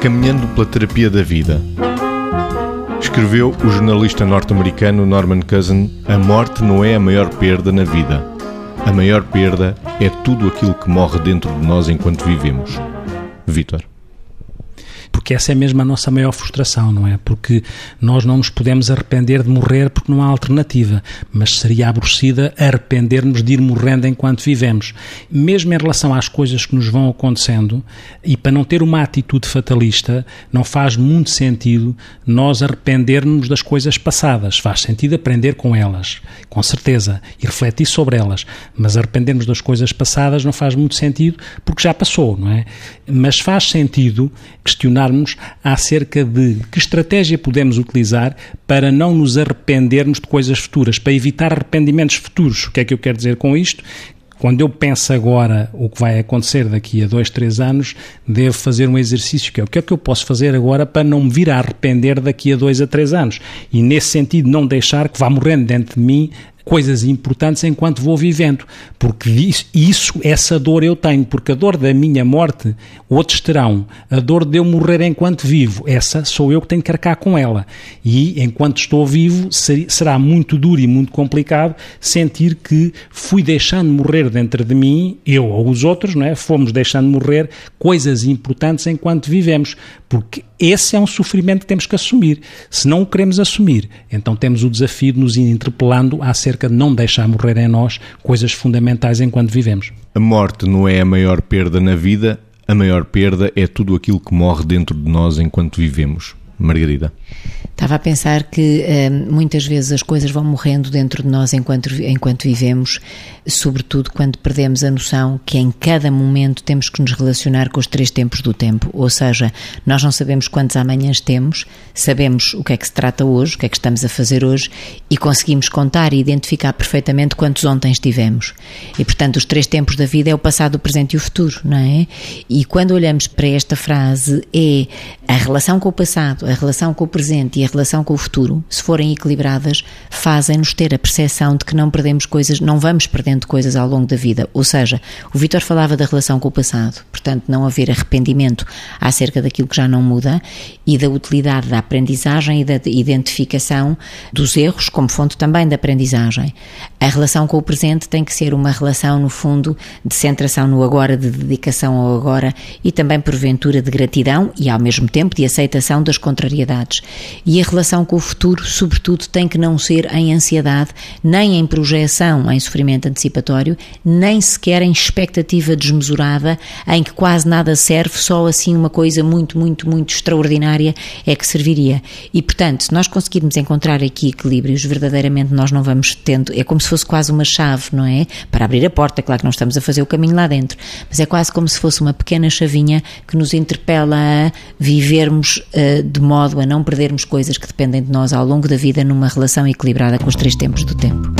Caminhando pela terapia da vida. Escreveu o jornalista norte-americano Norman Cousin: A morte não é a maior perda na vida. A maior perda é tudo aquilo que morre dentro de nós enquanto vivemos. Vitor porque essa é mesmo a nossa maior frustração, não é? Porque nós não nos podemos arrepender de morrer porque não há alternativa, mas seria aborrecida arrepender-nos de ir morrendo enquanto vivemos. Mesmo em relação às coisas que nos vão acontecendo, e para não ter uma atitude fatalista, não faz muito sentido nós arrependermos das coisas passadas. Faz sentido aprender com elas, com certeza, e refletir sobre elas, mas arrependermos das coisas passadas não faz muito sentido porque já passou, não é? Mas faz sentido questionar pensarmos acerca de que estratégia podemos utilizar para não nos arrependermos de coisas futuras, para evitar arrependimentos futuros. O que é que eu quero dizer com isto? Quando eu penso agora o que vai acontecer daqui a dois, três anos, devo fazer um exercício que é o que é que eu posso fazer agora para não me vir a arrepender daqui a dois a três anos. E nesse sentido, não deixar que vá morrendo dentro de mim coisas importantes enquanto vou vivendo, porque isso, essa dor eu tenho, porque a dor da minha morte outros terão, a dor de eu morrer enquanto vivo, essa sou eu que tenho que arcar com ela, e enquanto estou vivo será muito duro e muito complicado sentir que fui deixando morrer dentro de mim, eu ou os outros, não é? fomos deixando morrer coisas importantes enquanto vivemos, porque esse é um sofrimento que temos que assumir. Se não o queremos assumir, então temos o desafio de nos interpelando acerca de não deixar morrer em nós coisas fundamentais enquanto vivemos. A morte não é a maior perda na vida, a maior perda é tudo aquilo que morre dentro de nós enquanto vivemos. Margarida. Estava a pensar que uh, muitas vezes as coisas vão morrendo dentro de nós enquanto, enquanto vivemos, sobretudo quando perdemos a noção que em cada momento temos que nos relacionar com os três tempos do tempo. Ou seja, nós não sabemos quantos amanhãs temos, sabemos o que é que se trata hoje, o que é que estamos a fazer hoje e conseguimos contar e identificar perfeitamente quantos ontem tivemos. E portanto, os três tempos da vida é o passado, o presente e o futuro, não é? E quando olhamos para esta frase, é a relação com o passado, a relação com o presente e a relação com o futuro, se forem equilibradas, fazem-nos ter a percepção de que não perdemos coisas, não vamos perdendo coisas ao longo da vida. Ou seja, o Vitor falava da relação com o passado, portanto, não haver arrependimento acerca daquilo que já não muda e da utilidade da aprendizagem e da identificação dos erros como fonte também da aprendizagem. A relação com o presente tem que ser uma relação, no fundo, de centração no agora, de dedicação ao agora e também, porventura, de gratidão e, ao mesmo tempo, de aceitação das contrariedades. E a relação com o futuro, sobretudo, tem que não ser em ansiedade, nem em projeção, em sofrimento antecipatório, nem sequer em expectativa desmesurada, em que quase nada serve, só assim uma coisa muito, muito, muito extraordinária é que serviria. E, portanto, se nós conseguirmos encontrar aqui equilíbrios, verdadeiramente nós não vamos tendo, é como se fosse quase uma chave, não é? Para abrir a porta, claro que não estamos a fazer o caminho lá dentro, mas é quase como se fosse uma pequena chavinha que nos interpela a vivermos uh, de modo a não perdermos coisas que dependem de nós ao longo da vida numa relação equilibrada com os três tempos do tempo.